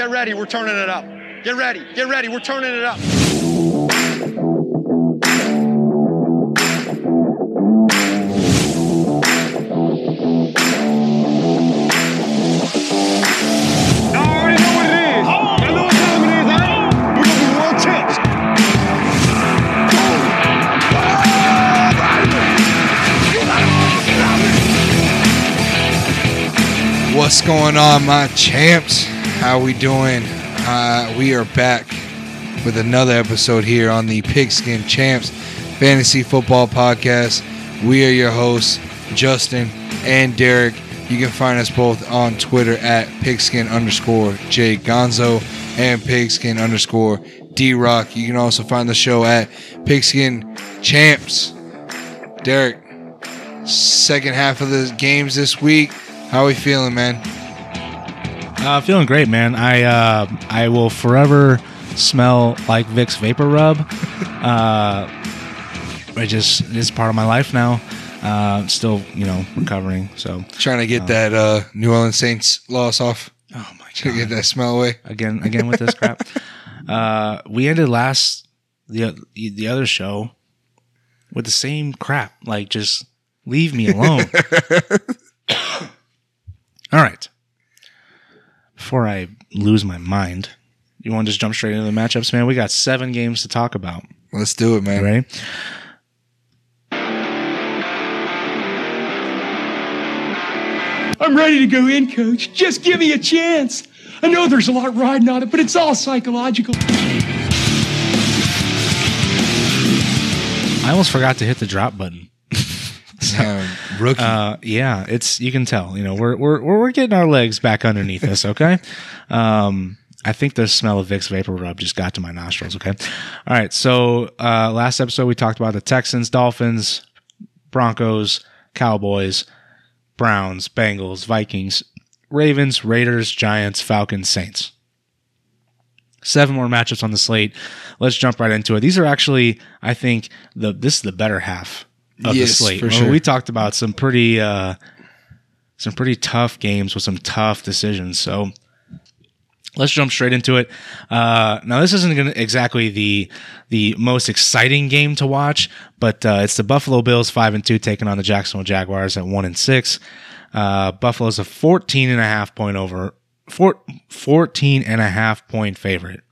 Get ready. We're turning it up. Get ready. Get ready. We're turning it up. What's going on, my champs? How we doing? Uh, we are back with another episode here on the Pigskin Champs Fantasy Football Podcast. We are your hosts, Justin and Derek. You can find us both on Twitter at pigskin underscore J Gonzo and pigskin underscore D Rock. You can also find the show at Pigskin Champs. Derek, second half of the games this week. How are we feeling, man? Uh, feeling great, man. I uh, I will forever smell like Vicks Vapor Rub. uh, I just it's part of my life now. Uh, still, you know, recovering. So, Trying to get that uh, New Orleans Saints loss off. oh my Trying to get god, that smell away. again, again with this crap. Uh, we ended last the the other show with the same crap. Like, just leave me alone. All right. Before I lose my mind, you want to just jump straight into the matchups, man? We got seven games to talk about. Let's do it, man. Ready? I'm ready to go in, coach. Just give me a chance. I know there's a lot riding on it, but it's all psychological. I almost forgot to hit the drop button. Um, rookie. Uh, yeah, it's you can tell. You know, we're we're we're getting our legs back underneath us. Okay. Um, I think the smell of Vicks Vapor Rub just got to my nostrils. Okay. All right. So uh, last episode we talked about the Texans, Dolphins, Broncos, Cowboys, Browns, Bengals, Vikings, Ravens, Raiders, Giants, Falcons, Saints. Seven more matchups on the slate. Let's jump right into it. These are actually, I think, the this is the better half of Yes, the slate. for sure. We talked about some pretty uh, some pretty tough games with some tough decisions. So let's jump straight into it. Uh, now, this isn't gonna exactly the the most exciting game to watch, but uh, it's the Buffalo Bills five and two taking on the Jacksonville Jaguars at one and six. Uh, Buffalo's a 14 and a half point over four, 14 and a half point favorite.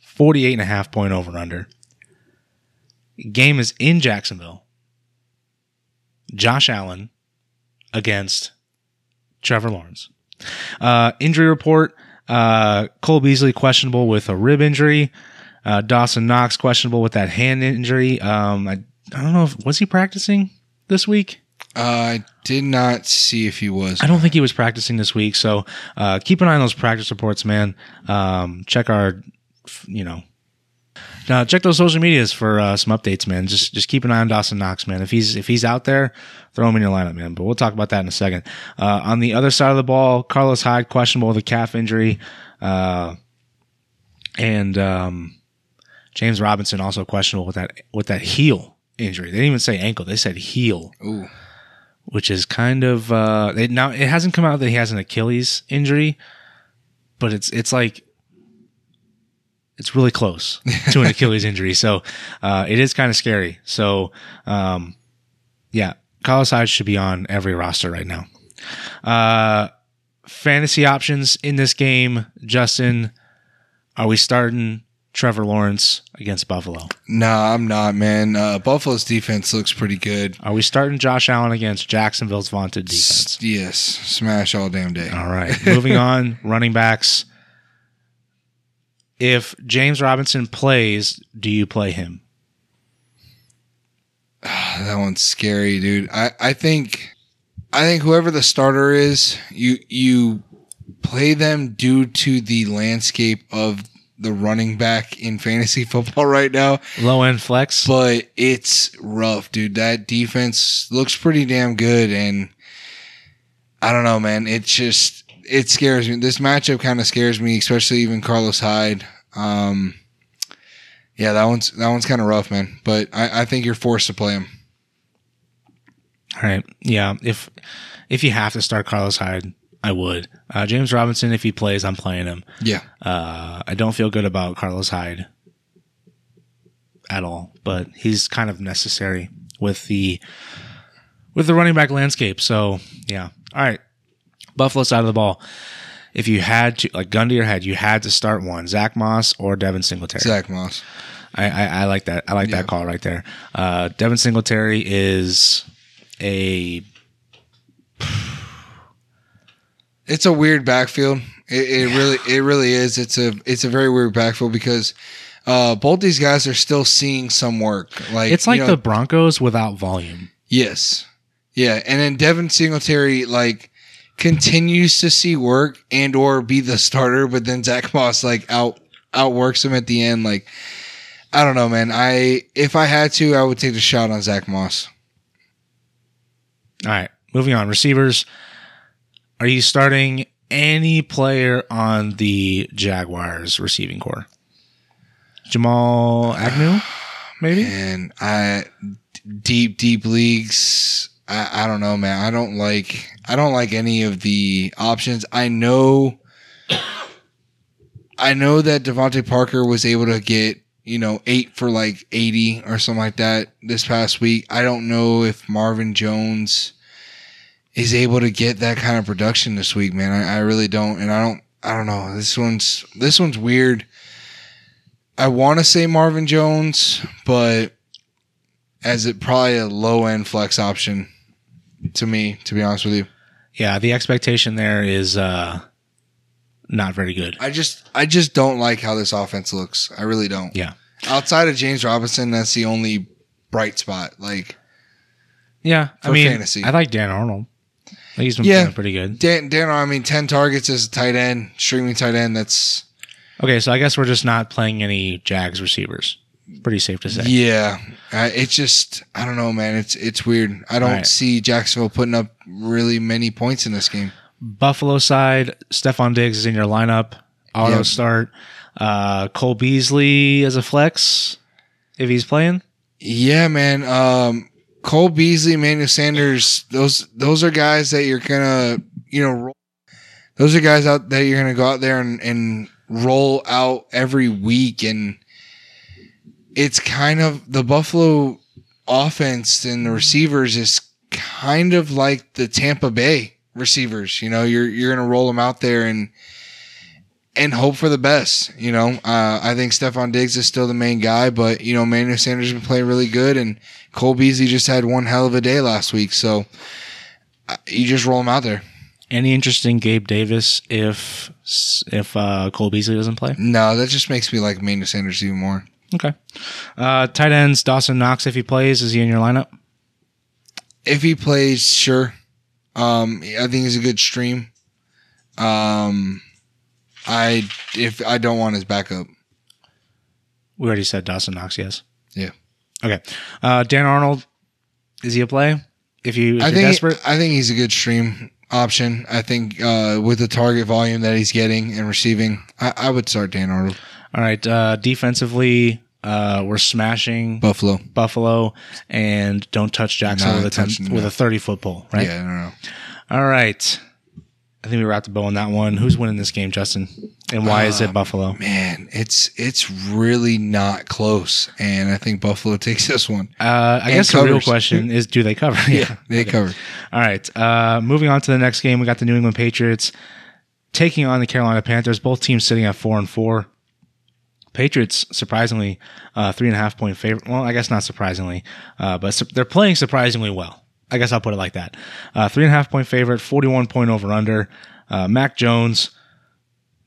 48 and a half point over under. Game is in Jacksonville. Josh Allen against Trevor Lawrence. Uh, injury report: uh, Cole Beasley questionable with a rib injury. Uh, Dawson Knox questionable with that hand injury. Um, I, I don't know if was he practicing this week. I did not see if he was. I don't think he was practicing this week. So uh, keep an eye on those practice reports, man. Um, check our, you know, now check those social medias for uh, some updates, man. Just just keep an eye on Dawson Knox, man. If he's if he's out there, throw him in your lineup, man. But we'll talk about that in a second. Uh, on the other side of the ball, Carlos Hyde questionable with a calf injury, uh, and um, James Robinson also questionable with that with that heel injury. They didn't even say ankle; they said heel Ooh. which is kind of uh now it hasn't come out that he has an Achilles injury, but it's it's like it's really close to an Achilles injury. So uh it is kind of scary. So um yeah, Carlos Hyde should be on every roster right now. Uh fantasy options in this game, Justin, are we starting Trevor Lawrence against Buffalo? Nah, I'm not, man. Uh, Buffalo's defense looks pretty good. Are we starting Josh Allen against Jacksonville's vaunted S- defense? yes, smash all damn day. All right. Moving on, running backs. If James Robinson plays, do you play him? Ah, that one's scary, dude. I, I think I think whoever the starter is, you you play them due to the landscape of the running back in fantasy football right now. Low end flex. But it's rough, dude. That defense looks pretty damn good and I don't know, man. It just it scares me. This matchup kind of scares me, especially even Carlos Hyde. Um yeah, that one's that one's kind of rough, man. But I, I think you're forced to play him. All right. Yeah. If if you have to start Carlos Hyde, I would. Uh, James Robinson, if he plays, I'm playing him. Yeah. Uh, I don't feel good about Carlos Hyde at all, but he's kind of necessary with the with the running back landscape. So yeah. All right. Buffalo side of the ball. If you had to, like gun to your head, you had to start one: Zach Moss or Devin Singletary. Zach Moss. I, I, I like that. I like Yeah. that call right there. Uh, Devin Singletary is a It's a weird backfield. It, it really, it really is. It's a, it's a very weird backfield because uh, both these guys are still seeing some work. Like it's like you know, the Broncos without volume. yes, yeah, and then Devin Singletary like continues to see work and or be the starter, but then Zach Moss like out outworks him at the end. Like I don't know, man. I if I had to, I would take the shot on Zach Moss. All right, moving on. Receivers. Are you starting any player on the Jaguars receiving corps? Jamal Agnew, maybe. And I deep deep leagues. I, I don't know, man. I don't like I don't like any of the options. I know I know that DeVante Parker was able to get, you know, eight for like 80 or something like that this past week. I don't know if Marvin Jones is able to get that kind of production this week, man. I, I really don't. And I don't, I don't know. This one's, this one's weird. I want to say Marvin Jones, but as it probably a low end flex option to me, to be honest with you. Yeah, the expectation there is uh, not very good. I just I just don't like how this offense looks. I really don't. Yeah. Outside of James Robinson, that's the only bright spot. Like Yeah, I For mean, fantasy. I like Dan Arnold. He's been Yeah. playing pretty good. Dan, Dan, I mean, ten targets as a tight end, streaming tight end. That's Okay, so I guess we're just not playing any Jags receivers. Pretty safe to say. yeah. Uh, it's just I don't know, man. It's it's weird. I don't Right. see Jacksonville putting up really many points in this game. Buffalo side, Stefon Diggs is in your lineup. Auto Yeah. start. Uh, Cole Beasley as a flex if he's playing. Yeah, man. Um, Cole Beasley, Emmanuel Sanders, those those are guys that you're gonna, you know, roll, those are guys out that you're gonna go out there and, and roll out every week, and it's kind of the Buffalo offense and the receivers is kind of like the Tampa Bay receivers. You know, you're you're gonna roll them out there and and hope for the best. You know, uh, I think Stefon Diggs is still the main guy, but you know, Emmanuel Sanders has been playing really good, and Cole Beasley just had one hell of a day last week. So uh, you just roll them out there. Any interest in Gabe Davis if if uh, Cole Beasley doesn't play? No, that just makes me like Emmanuel Sanders even more. Okay. Uh, tight ends Dawson Knox if he plays is he in your lineup? If he plays, sure. Um, I think he's a good stream. Um, I if I don't want his backup. We already said Dawson Knox. Yes. Yeah. Okay. Uh, Dan Arnold is he a play? If you if I think desperate, I think he's a good stream option. I think uh, with the target volume that he's getting and receiving, I, I would start Dan Arnold. All right. Uh, defensively, uh, we're smashing Buffalo. Buffalo and don't touch Jackson Not with a 10, touching, with no. a thirty foot pole. Right. Yeah, I don't know. All right. I think we wrapped the bow on that one. Who's winning this game, Justin? And why is it Um, Buffalo? Man, it's it's really not close, and I think Buffalo takes this one. Uh, I and guess the real covers. question is, do they cover? Yeah, they cover. All right. Uh, moving on to the next game, we got the New England Patriots taking on the Carolina Panthers. Both teams sitting at four and four. Patriots surprisingly uh, three and a half point favorite. Well, I guess not surprisingly, uh, but su- they're playing surprisingly well. I guess I'll put it like that. Uh, three and a half point favorite, forty one point over under. Uh, Mac Jones,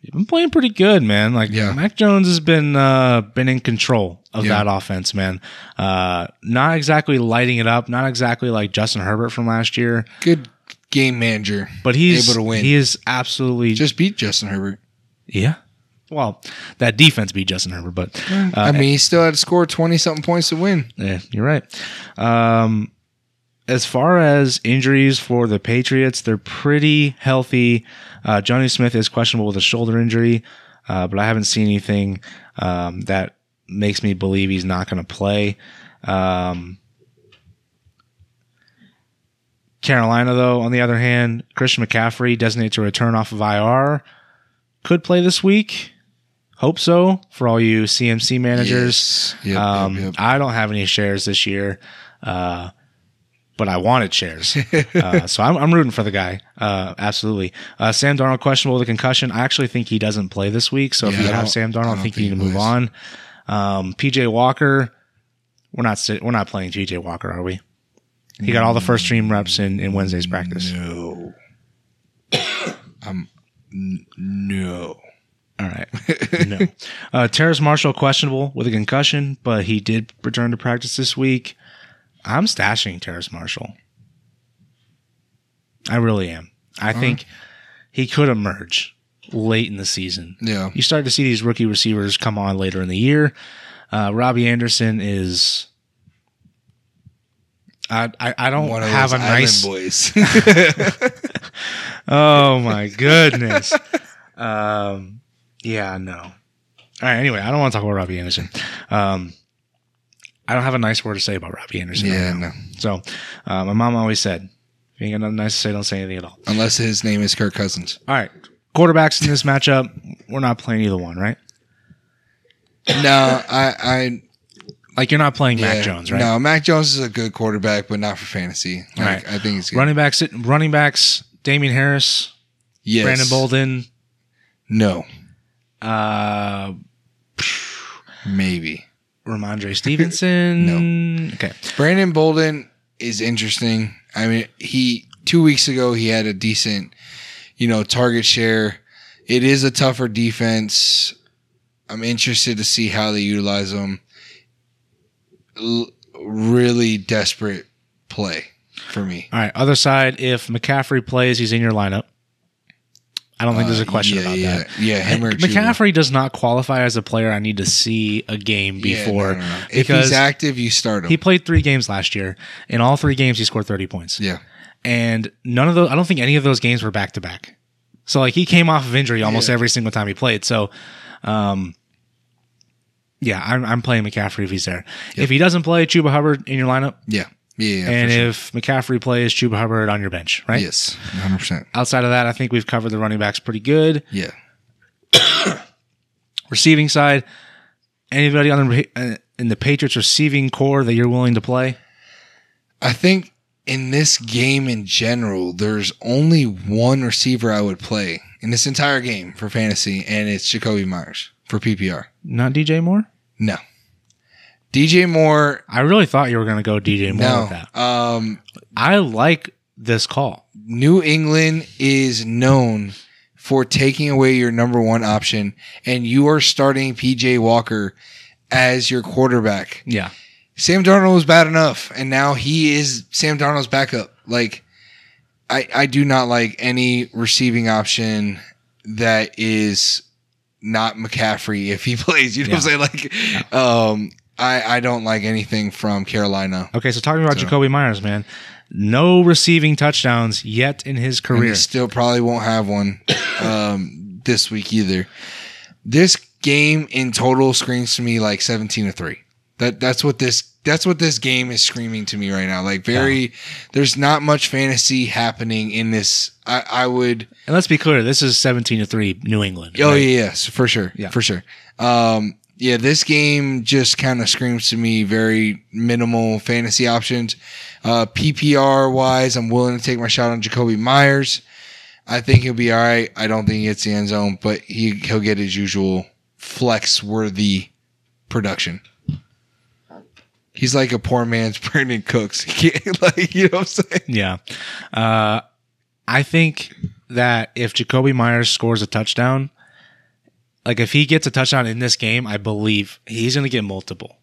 you've been playing pretty good, man. Like Yeah. Mac Jones has been uh, been in control of Yeah. that offense, man. Uh, not exactly lighting it up, not exactly like Justin Herbert from last year, Good game manager, but he's Able to win. He is absolutely just beat Justin Herbert. yeah. Well, that defense beat Justin Herbert, but uh, I mean, he still had to score twenty something points to win. Yeah, you're right. Um, as far as injuries for the Patriots, they're pretty healthy. Uh, Jonnu Smith is questionable with a shoulder injury, uh, but I haven't seen anything um, that makes me believe he's not going to play. Um, Carolina, though, on the other hand, Christian McCaffrey, designated to return off of IR, could play this week. Hope so for all you CMC managers. Yes. Yep, um, yep, yep. I don't have any shares this year, uh, but I wanted shares. uh, so I'm, I'm rooting for the guy. Uh, absolutely. Uh, Sam Darnold, questionable with a concussion. I actually think he doesn't play this week. So if you I have Sam Darnold, I, think think you need to move on. Um, PJ Walker, we're not sit- we're not playing PJ Walker, are we? He got all the first stream reps in, in Wednesday's practice. No. I'm n- no. All right. No. Uh, Terrace Marshall questionable with a concussion, but he did return to practice this week. I'm stashing Terrace Marshall. I really am. I think he could emerge late in the season. Yeah. You start to see these rookie receivers come on later in the year. Uh, Robbie Anderson is. I, I, I don't One have a nice boys. Oh my goodness. um, yeah, no. All right. Anyway, I don't want to talk about Robbie Anderson. Um, I don't have a nice word to say about Robbie Anderson. yeah, now. no. So, uh, my mom always said, "If you ain't got nothing nice to say, don't say anything at all." Unless his name is Kirk Cousins. All right. Quarterbacks in this matchup, we're not playing either one, right? No, I, I Like you're not playing yeah, Mac Jones, right? No, Mac Jones is a good quarterback, but not for fantasy. Like, Right. I think he's good. Running backs, running backs, Damien Harris, yes. Brandon Bolden, No, uh, maybe. Rhamondre Stevenson. No. Okay. Brandon Bolden is interesting. I mean, he two weeks ago he had a decent, you know, target share. It is a tougher defense. I'm interested to see how they utilize him. L- really desperate play for me. All right. Other side, if McCaffrey plays, he's in your lineup. I don't think there's a question Uh, yeah, about yeah. that. Yeah, him or Chuba. McCaffrey does not qualify as a player I need to see a game Yeah, before no, no, no. If he's active, you start him. he played three games last year. In all three games, he scored 30 points. yeah. And none of those, I don't think any of those games were back to back. So like he came off of injury almost Yeah. every single time he played. So, um, yeah, I'm, I'm playing McCaffrey if he's there. If he doesn't play, Chuba Hubbard in your lineup. Yeah. Yeah. and sure. if McCaffrey plays, Chuba Hubbard on your bench, right? Yes. 100%. Outside of that, I think we've covered the running backs pretty good. Yeah. Receiving side, anybody on the uh, in the Patriots receiving corps that you're willing to play? I think in this game in general, there's only one receiver I would play in this entire game for fantasy, and it's Jakobi Meyers for PPR. Not DJ Moore. No. DJ Moore, I really thought you were going to go DJ Moore no. with that. Um, I like this call. New England is known for taking away your number one option, and you are starting PJ Walker as your quarterback. Yeah. Sam Darnold was bad enough, and now he is Sam Darnold's backup. Like, I I do not like any receiving option that is not McCaffrey if he plays. You know what I'm saying? Like, um, I I don't like anything from Carolina. Okay, so talking about So- Jakobi Meyers, man, no receiving touchdowns yet in his And career. he still probably won't have one um, this week either. This game in total screams to me like 17 to 3. That that's what this that's what this game is screaming to me right now. Like very there's not much fantasy happening in this. I, I would And let's be clear, this is 17 to 3 New England. Oh right? yeah, yes, for sure. Yeah. For sure. Um yeah, this game just kind of screams to me very minimal fantasy options. Uh PPR wise, I'm willing to take my shot on Jakobi Meyers. I think he'll be all right. I don't think he hits the end zone, but he he'll get his usual flex worthy production. He's like a poor man's Brandin Cooks. Like you know what I'm saying? Yeah. Uh, I think that if Jakobi Meyers scores a touchdown, like if he gets a touchdown in this game, I believe he's going to get multiple.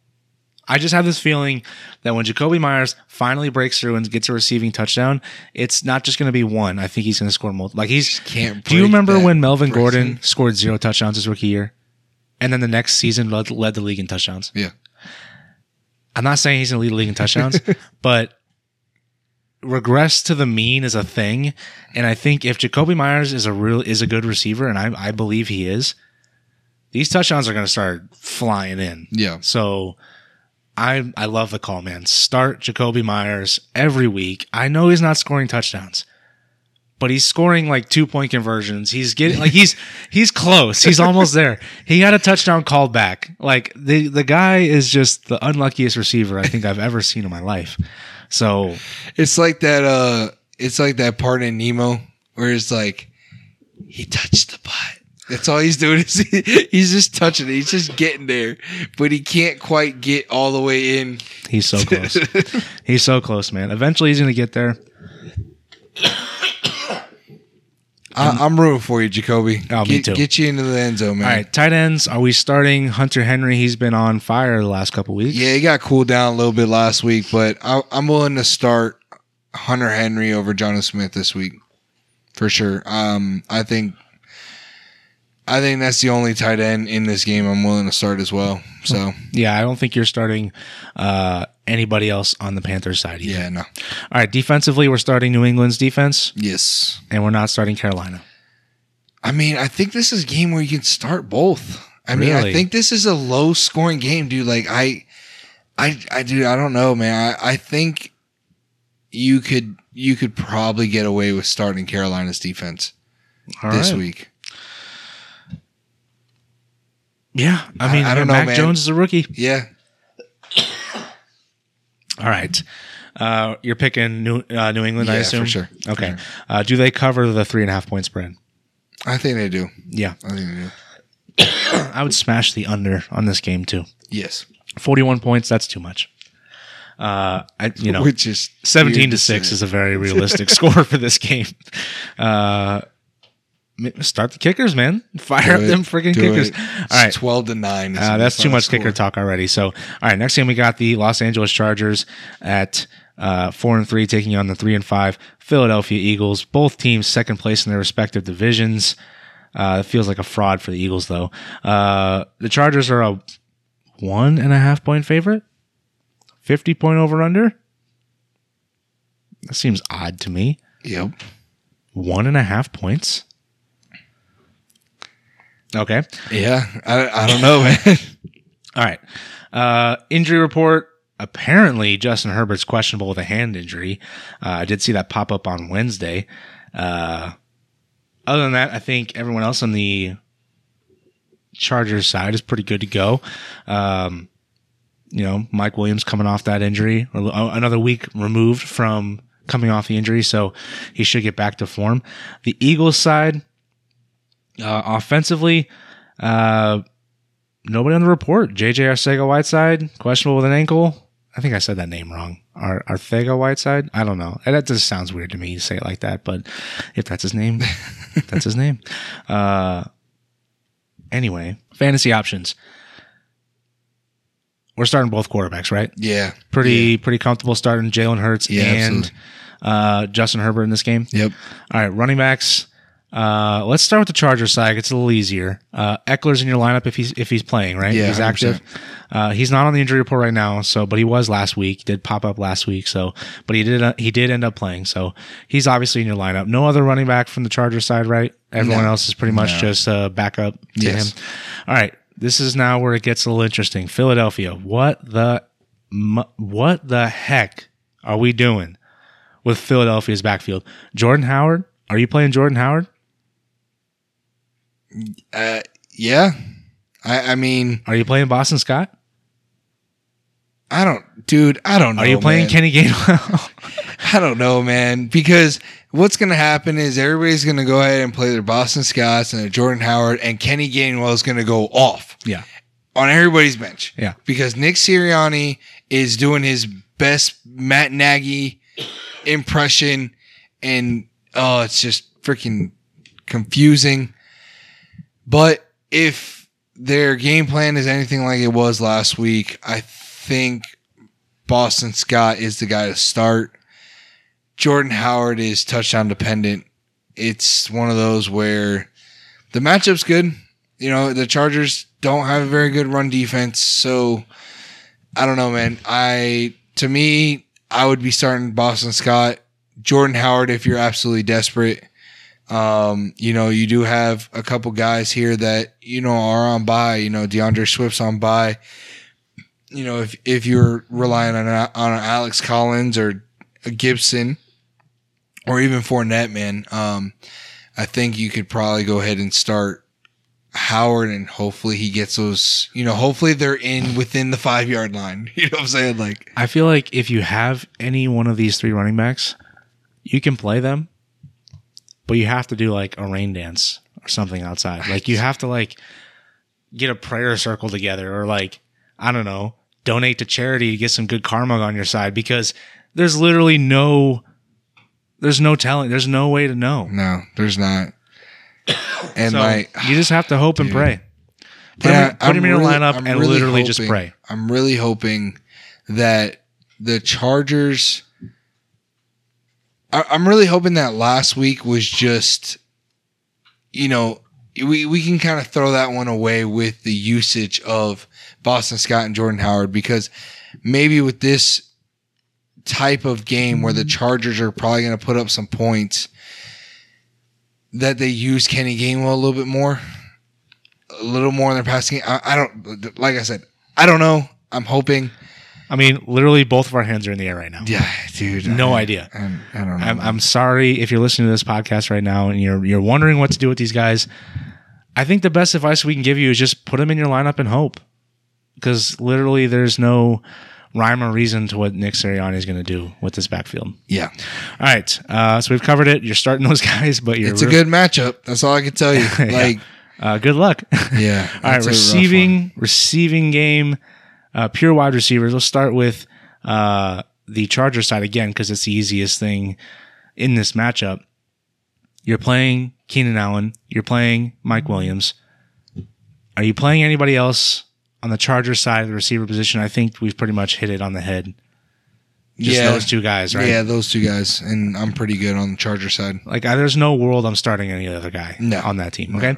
I just have this feeling that when Jakobi Meyers finally breaks through and gets a receiving touchdown, it's not just going to be one. I think he's going to score multiple. Like he's. Can't Do you remember when Melvin person. Gordon scored zero touchdowns his rookie year, and then the next season led, led the league in touchdowns? Yeah. I'm not saying he's going to lead the league in touchdowns, but regress to the mean is a thing. And I think if Jakobi Meyers is a real is a good receiver, and I, I believe he is, these touchdowns are going to start flying in. Yeah. So I I love the call, man. Start Jakobi Meyers every week. I know he's not scoring touchdowns, but he's scoring like two point conversions. He's getting like he's he's close. He's almost there. He had a touchdown called back. Like the the guy is just the unluckiest receiver I think I've ever seen in my life. So It's like that. Uh, it's like that part in Nemo where it's like he touched the butt. That's all he's doing is he, he's just touching it. He's just getting there, but he can't quite get all the way in. he's so close. he's so close, man. Eventually he's gonna get there. I, I'm rooting for you, Jakobi. Oh, get, me too. Get you into the end zone, man. All right, tight ends. Are we starting Hunter Henry? He's been on fire the last couple weeks. Yeah, he got cooled down a little bit last week, but I, I'm willing to start Hunter Henry over Jonathan Smith this week for sure. Um, I think, I think that's the only tight end in this game I'm willing to start as well. So Yeah, I don't think you're starting uh, anybody else on the Panthers side. Either. yeah, no, All right, defensively, we're starting New England's defense, yes. and we're not starting Carolina. I mean, I think this is a game where you can start both. I mean, I think this is a low scoring game, dude. Like I, I, I do. I don't know, man. I, I think you could you could probably get away with starting Carolina's defense All this right. week. Yeah, I I- mean, I don't know, Mac man. Jones is a rookie. Yeah, All right, uh, you're picking New uh, New England, I Yeah, assume. for sure. For Okay. sure. Uh, do they cover the three and a half point spread? I think they do. Yeah, I think they do. I would smash the under on this game too. Yes, 41 points. That's too much. Uh, I, you know, which is 17 to 6 is a very realistic score for this game. Uh, start the kickers, man. Fire Do up it. them freaking kickers. it. All It's twelve to nine. Uh, that's too much kicker score. talk already. So, all right, next game we got the Los Angeles Chargers at uh, four and three, taking on the three and five Philadelphia Eagles. Both teams second place in their respective divisions. Uh, it feels like a fraud for the Eagles, though. Uh, the Chargers are a one and a half point favorite. Fifty point over under. That seems odd to me. Yep. One and a half points. Okay. Yeah, I, I don't know, man. All right. Uh, injury report. Apparently, Justin Herbert's questionable with a hand injury. Uh, I did see that pop up on Wednesday. Uh, other than that, I think everyone else on the Chargers side is pretty good to go. Um, you know, Mike Williams coming off that injury, or another week removed from coming off the injury, so he should get back to form. The Eagles side, uh, offensively, uh, nobody on the report. JJ Arcega Whiteside, questionable with an ankle. I think I said that name wrong. Ar- Arthega Whiteside? I don't know. That just sounds weird to me to say it like that, but if that's his name, that's his name. Uh, anyway, fantasy options. We're starting both quarterbacks, right? Yeah. Pretty pretty comfortable starting Jalen Hurts Yeah, and uh, Justin Herbert in this game. Yep. All right, running backs. Uh, let's start with the Chargers side. It's a little easier. Uh, Ekeler's in your lineup if he's if he's playing, right? Yeah, he's 100%. active. Uh, he's not on the injury report right now, so but he was last week. He did pop up last week, so but he did uh, he did end up playing, so he's obviously in your lineup. No other running back from the Chargers side, right? Everyone No. else is pretty much No. just uh, backup to Yes. him. All right, this is now where it gets a little interesting. Philadelphia, what the what the heck are we doing with Philadelphia's backfield? Jordan Howard, are you playing Jordan Howard? Uh, yeah. I, I mean, Are you playing Boston Scott? I don't, dude. I don't know. Are you playing man. Kenny Gainwell? I don't know, man. Because what's going to happen is everybody's going to go ahead and play their Boston Scots and their Jordan Howard, and Kenny Gainwell is going to go off yeah, on everybody's bench. yeah. Because Nick Sirianni is doing his best Matt Nagy impression, and oh, it's just freaking confusing. But if their game plan is anything like it was last week, I think Boston Scott is the guy to start. Jordan Howard is touchdown dependent. It's one of those where the matchup's good. You know, the Chargers don't have a very good run defense, so I don't know, man. I to me, I would be starting Boston Scott, Jordan Howard if you're absolutely desperate. Um, you know, you do have a couple guys here that, you know, are on by, you know, D'Andre Swift's on by. you know, if if you're relying on on Alex Collins or Gibson or even Fournette, man, um, I think you could probably go ahead and start Howard, and hopefully he gets those. You know, hopefully they're in within the five yard line. You know what I'm saying? Like, I feel like if you have any one of these three running backs, you can play them, but you have to do like a rain dance or something outside. Like you have to like get a prayer circle together or like I don't know, donate to charity to get some good karma on your side because there's literally no there's no telling, there's no way to know. no, there's not. And So like, you just have to hope and pray. Put Yeah, him, put him in your really- lineup I'm and really literally just pray. I'm really hoping that the Chargers. I, I'm really hoping that last week was just, you know, we we can kind of throw that one away with the usage of Boston Scott and Jordan Howard because maybe with this type of game where the mm-hmm. Chargers are probably going to put up some points that they use Kenny Gainwell a little bit more, a little more in their passing. game. I, I don't like I said, I don't know. I'm hoping. I mean, literally both of our hands are in the air right now. Yeah, dude. No I, idea. I, I don't know. I'm, I'm sorry if you're listening to this podcast right now and you're you're wondering what to do with these guys. I think the best advice we can give you is just put them in your lineup and hope, because literally there's no rhyme or reason to what Nick Sirianni is going to do with this backfield. yeah, All right, uh, so we've covered it. You're starting those guys, but you're it's a re- good matchup. That's all I can tell you. Like, uh, good luck. yeah. All right, that's a rough one. receiving receiving game, uh, pure wide receivers. Let's start with uh, the Charger side again because it's the easiest thing in this matchup. You're playing Keenan Allen. You're playing Mike Williams. Are you playing anybody else on the Charger side of the receiver position? I think we've pretty much hit it on the head. Just yeah, those two guys, right? Yeah, those two guys, and I'm pretty good on the Charger side. Like, I, there's no world I'm starting any other guy No. on that team. Okay.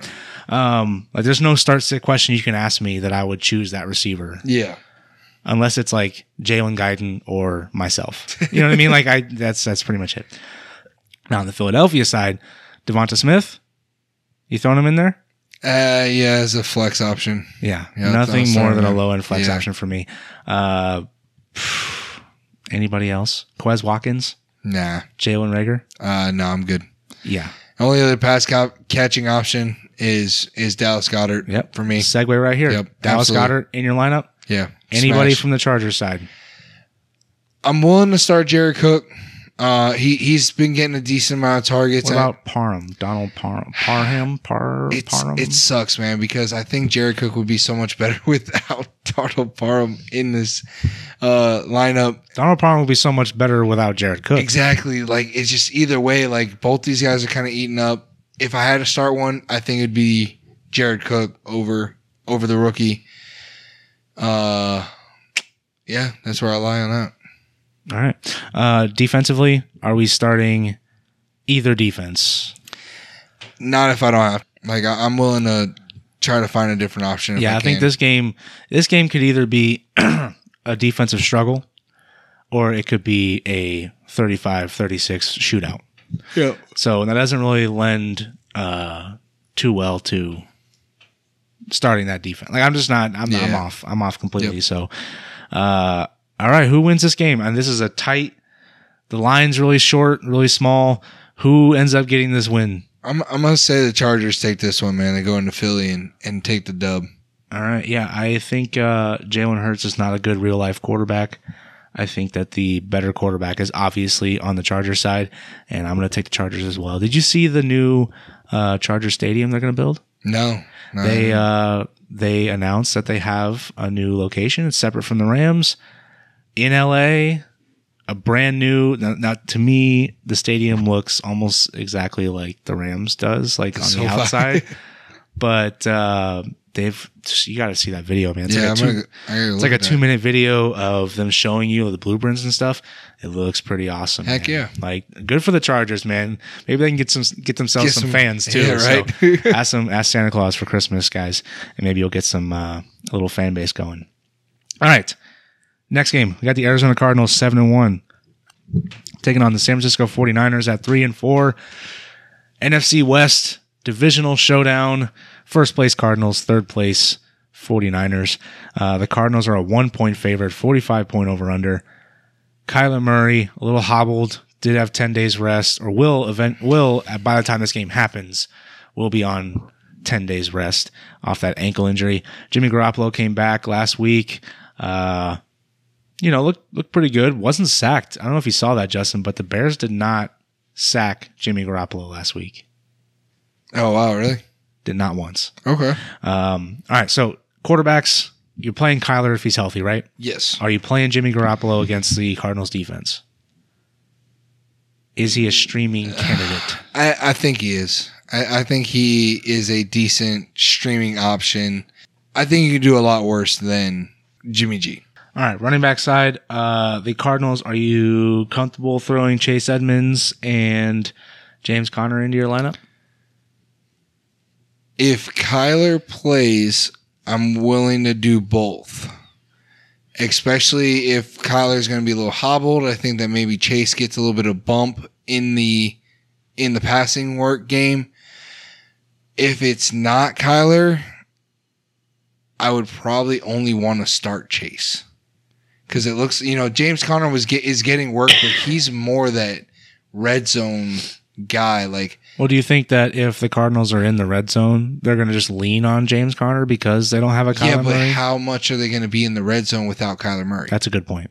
Um, like, there's no start sit question you can ask me that I would choose that receiver Yeah, unless it's like Jalen Guyton or myself. You know what I mean? Like I that's that's pretty much it. Now on the Philadelphia side, DeVonta Smith, you throwing him in there? uh, yeah, as a flex option. Yeah, Yeah, nothing more than a low end flex Yeah. option for me. Uh, anybody else? Quez Watkins, Nah, Jalen Reagor. uh, no, I'm good. Yeah, Only other pass ca- catching option is is Dallas Goedert. yep. for me. segue right here. Yep, Dallas absolutely. Goedert in your lineup. Yeah, Anybody smash. from the Chargers side? I'm willing to start Jared Cook. Uh, he he's been getting a decent amount of targets. What I- about Parham? Donald Parham? Parham? Par? It's Parham? it sucks, man, because I think Jared Cook would be so much better without Darnold Parham in this uh, lineup. Donald Parham would be so much better without Jared Cook. Exactly, like it's just either way. Like both these guys are kind of eating up. If I had to start one, I think it'd be Jared Cook over over the rookie. Uh, yeah, that's where I lie on that. All right. Uh, defensively, are we starting either defense? Not if I don't have. Like I, I'm willing to try to find a different option. If yeah, I, think can. this game this game could either be a defensive struggle or it could be a 35-36 shootout. Yeah. So that doesn't really lend uh, too well to starting that defense. Like I'm just not. I'm, I'm off. I'm off completely. Yep. So, uh, all right, who wins this game? And this is a tight. The line's really short, really small. Who ends up getting this win? I'm I'm gonna say the Chargers take this one, man. They go into Philly and, and take the dub. All right, yeah, I think uh, Jalen Hurts is not a good real life quarterback. I think that the better quarterback is obviously on the Chargers side, and I'm going to take the Chargers as well. Did you see the new uh, Charger Stadium they're going to build? No, no. They uh, they announced that they have a new location. It's separate from the Rams in LA. A brand new. Now, now, to me, the stadium looks almost exactly like the Rams does, like on So the outside. but uh, they've you got to see that video, man. It's yeah, like a 2 gonna, it's like a two minute video of them showing you the blueprints and stuff. It looks pretty awesome. Heck man. yeah. Like good for the Chargers, man. Maybe they can get some get themselves Get some, some- fans too. yeah, So right. ask them ask Santa Claus for Christmas, guys, and maybe you'll get some uh, a little fan base going. All right. Next game. We got the Arizona Cardinals seven and one. Taking on the San Francisco 49ers at three and four. NFC West divisional showdown. First place Cardinals, third place 49ers. Uh, the Cardinals are a one point favorite, 45 point over under. Kyler Murray, a little hobbled, did have 10 days rest, or will event will uh, by the time this game happens, will be on 10 days rest off that ankle injury. Jimmy Garoppolo came back last week. Uh, you know, looked looked pretty good. Wasn't sacked. I don't know if you saw that, Justin, but the Bears did not sack Jimmy Garoppolo last week. Oh wow, really? Did not once. Okay. Um, all right, so quarterbacks, you're playing Kyler if he's healthy, right? Yes. Are you playing Jimmy Garoppolo against the Cardinals defense? Is he a streaming candidate? I, I think he is. I, I think he is a decent streaming option. I think you can do a lot worse than Jimmy G. All right, running back side, uh, the Cardinals. Are you comfortable throwing Chase Edmonds and James Conner into your lineup? If Kyler plays, I'm willing to do both. Especially if Kyler's going to be a little hobbled, I think that maybe Chase gets a little bit of bump in the in the passing work game. If it's not Kyler, I would probably only want to start Chase because it looks, you know, James Conner was get, is getting work, but he's more that red zone guy. Like, Well, do you think that if the Cardinals are in the red zone, they're going to just lean on James Conner because they don't have a Kyler yeah, but Murray? how much are they going to be in the red zone without Kyler Murray? That's a good point.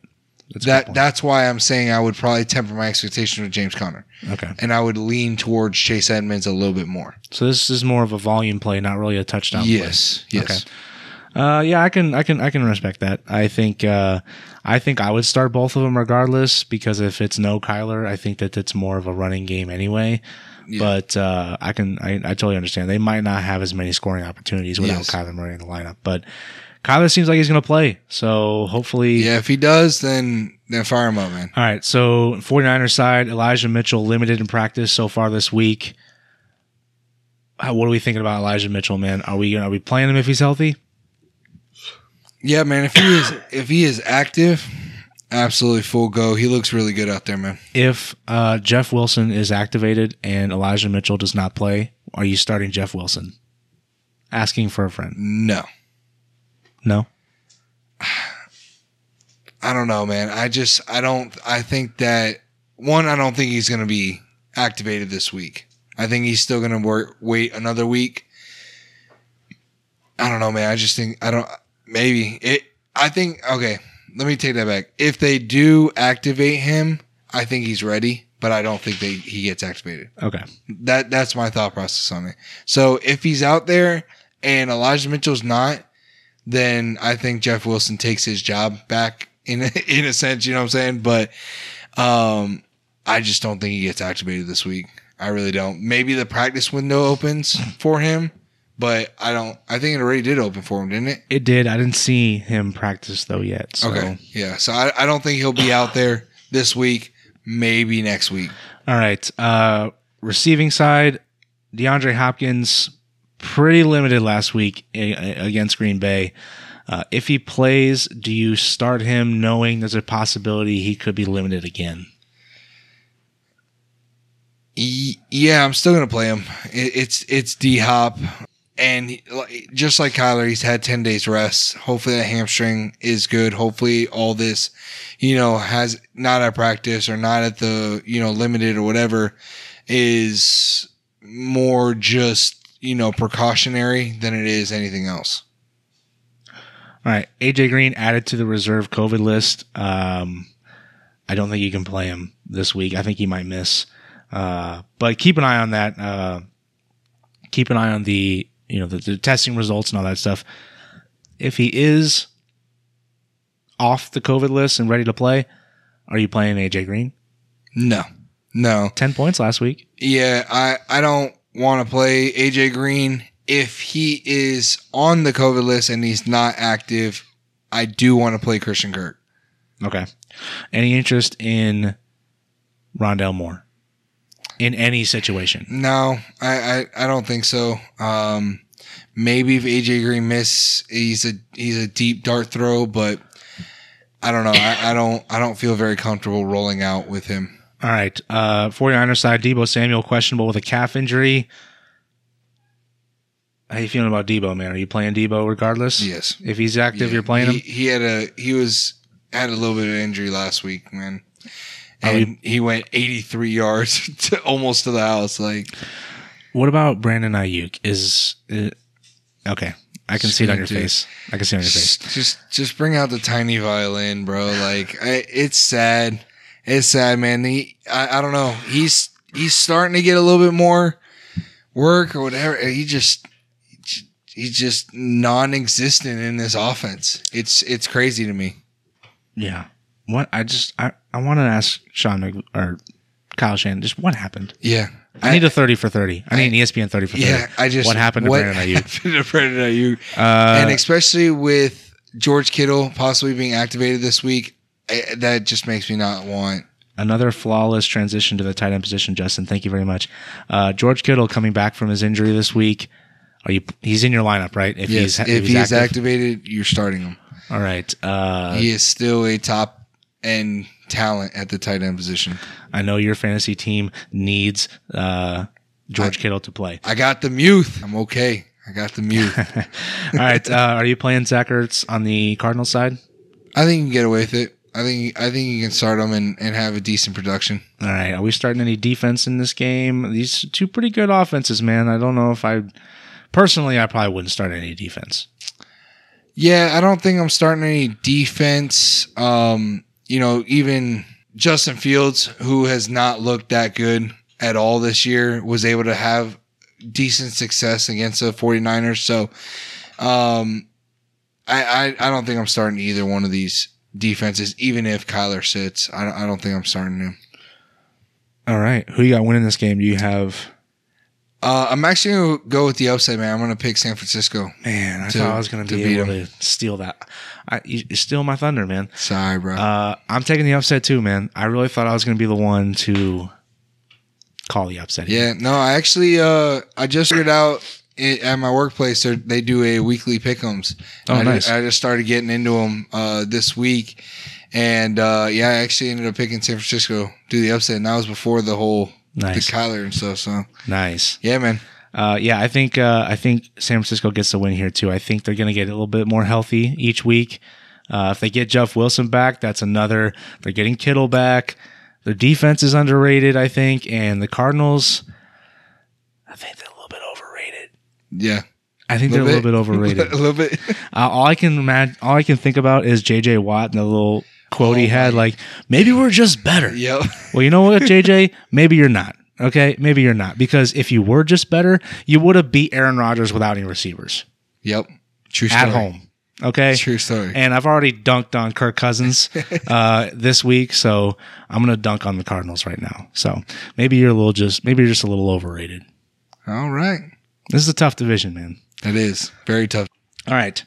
That's good that point. that's why I'm saying I would probably temper my expectation with James Conner, okay. and I would lean towards Chase Edmonds a little bit more. So this is more of a volume play, not really a touchdown. play. Yes, yes. Okay. Uh, yeah, I can, I can, I can respect that. I think, uh, I think I would start both of them regardless because if it's no Kyler, I think that it's more of a running game anyway. Yeah. But uh, I can, I, I totally understand. They might not have as many scoring opportunities without Yes. Kyler Murray in the lineup, but Kyler seems like he's going to play. So hopefully, Yeah, if he does, then then fire him up, man. All right. So 49ers side, Elijah Mitchell limited in practice so far this week. How, what are we thinking about Elijah Mitchell, man? Are we are we playing him if he's healthy? Yeah, man. If he is if he is active, absolutely full go. He looks really good out there, man. If uh, Jeff Wilson is activated and Elijah Mitchell does not play, are you starting Jeff Wilson? Asking for a friend. No, No. I don't know, man. I just I don't. I think that one. I don't think he's going to be activated this week. I think he's still going to work. Wait another week. I don't know, man. I just think I don't. Maybe it. I think okay. Let me take that back. If they do activate him, I think he's ready. But I don't think they he gets activated. Okay. That that's my thought process on it. So if he's out there and Elijah Mitchell's not, then I think Jeff Wilson takes his job back in in a sense. You know what I'm saying? But um, I just don't think he gets activated this week. I really don't. Maybe the practice window opens for him, but I don't. I think it already did open for him, didn't it? It did. I didn't see him practice though yet. So. Okay, yeah. So I, I don't think he'll be out there this week. Maybe next week. All right. Uh, receiving side, DeAndre Hopkins, pretty limited last week against Green Bay. Uh, if he plays, do you start him knowing there's a possibility he could be limited again? Yeah, I'm still gonna play him. It's it's D Hop, and he- just like Kyler, he's had ten days rest. Hopefully that hamstring is good. Hopefully all this, you know, has not at practice or not at the you know limited or whatever, is more just you know precautionary than it is anything else. All right. AJ Green added to the reserve COVID list. Um, I don't think you can play him this week. I think he might miss. Uh, but keep an eye on that. Uh, keep an eye on the you know the, the testing results and all that stuff. If he is off the COVID list and ready to play, are you playing AJ Green? No, no. Ten points last week. Yeah, I, I don't want to play AJ Green. If he is on the COVID list and he's not active, I do want to play Christian Kirk. Okay. Any interest in Rondale Moore in any situation? No, I, I, I don't think so. Um, maybe if AJ Green miss, he's a he's a deep dart throw, but I don't know. I, I don't I don't feel very comfortable rolling out with him. All right. Uh, 49ers side, Deebo Samuel questionable with a calf injury. how you feeling about Deebo, man? Are you playing Deebo regardless? Yes. If he's active, Yeah, you're playing he, him. He had a he was had a little bit of injury last week, man. And he went 83 yards to almost to the house. Like What about Brandon Aiyuk? Is uh, okay? I can see it on your Dude. face. I can see it on your face. just just just bring out the tiny violin, bro. Like I, it's sad. It's sad, man. He I, I don't know. He's he's starting to get a little bit more work or whatever. He just he's just non-existent in this offense. It's it's crazy to me. Yeah. What I just I I want to ask Sean Mc, or Kyle Shanahan just what happened. Yeah. I, need a thirty for thirty. I need an ESPN thirty for thirty. Yeah, I just what happened to what Brandon Aiyuk? happened to Brandon Aiyuk? Uh, and especially with George Kittle possibly being activated this week, eh, that just makes me not want. Another flawless transition to the tight end position, Justin. Thank you very much. Uh, George Kittle coming back from his injury this week. Are you? He's in your lineup, right? If Yes, if he's, active? activated, you're starting him. All right. Uh, he is still a top end talent at the tight end position. I know your fantasy team needs uh, George Kittle to play. I got the youth. I'm okay. I got the youth. All right. Uh, are you playing Zach Ertz on the Cardinals side? I think you can get away with it. I think I think you can start him and, and have a decent production. All right. Are we starting any defense in this game? These two pretty good offenses, man. I don't know if I personally, I probably wouldn't start any defense. Yeah, I don't think I'm starting any defense. Um, you know, even Justin Fields, who has not looked that good at all this year, was able to have decent success against the 49ers. So um, I, I, I don't think I'm starting either one of these defenses, even if Kyler sits. I, I don't think I'm starting him. All right. Who you got winning this game? Do you have? Uh, I'm actually going to go with the upset, man. I'm going to pick San Francisco. Man, I To- thought I was going to be beat able to steal that. I, you, you steal my thunder, man. Sorry, bro. Uh, I'm taking the upset too, man. I really thought I was going to be the one to call the upset. here. Yeah, no, I actually, uh, I just figured out it, at my workplace they're- do a weekly pick'ems. Oh, I, nice. Just, I just started getting into them uh, this week, and uh, yeah, I actually ended up picking San Francisco do the upset, and that was before the whole Nice. the Kyler and stuff. So Nice. yeah, man, Uh, yeah, I think uh, I think San Francisco gets the win here too. I think they're going to get a little bit more healthy each week. Uh, if they get Jeff Wilson back, that's another. They're getting Kittle back. Their defense is underrated, I think, and the Cardinals. I think they're a little bit overrated. yeah, I think they're a little bit overrated. a little bit. Uh, all I can imagine, all I can think about is J.J. Watt and the little quote he Oh had, like maybe we're just better. yep. Well, you know what, JJ? Maybe you're not. Okay, maybe you're not because if you were just better, you would have beat Aaron Rodgers without any receivers Yep. True story. at home. Okay, True story. and I've already dunked on Kirk Cousins uh, this week, so I'm gonna dunk on the Cardinals right now. So maybe you're a little just maybe you're just a little overrated. All right. This is a tough division, man. That is very tough. All right,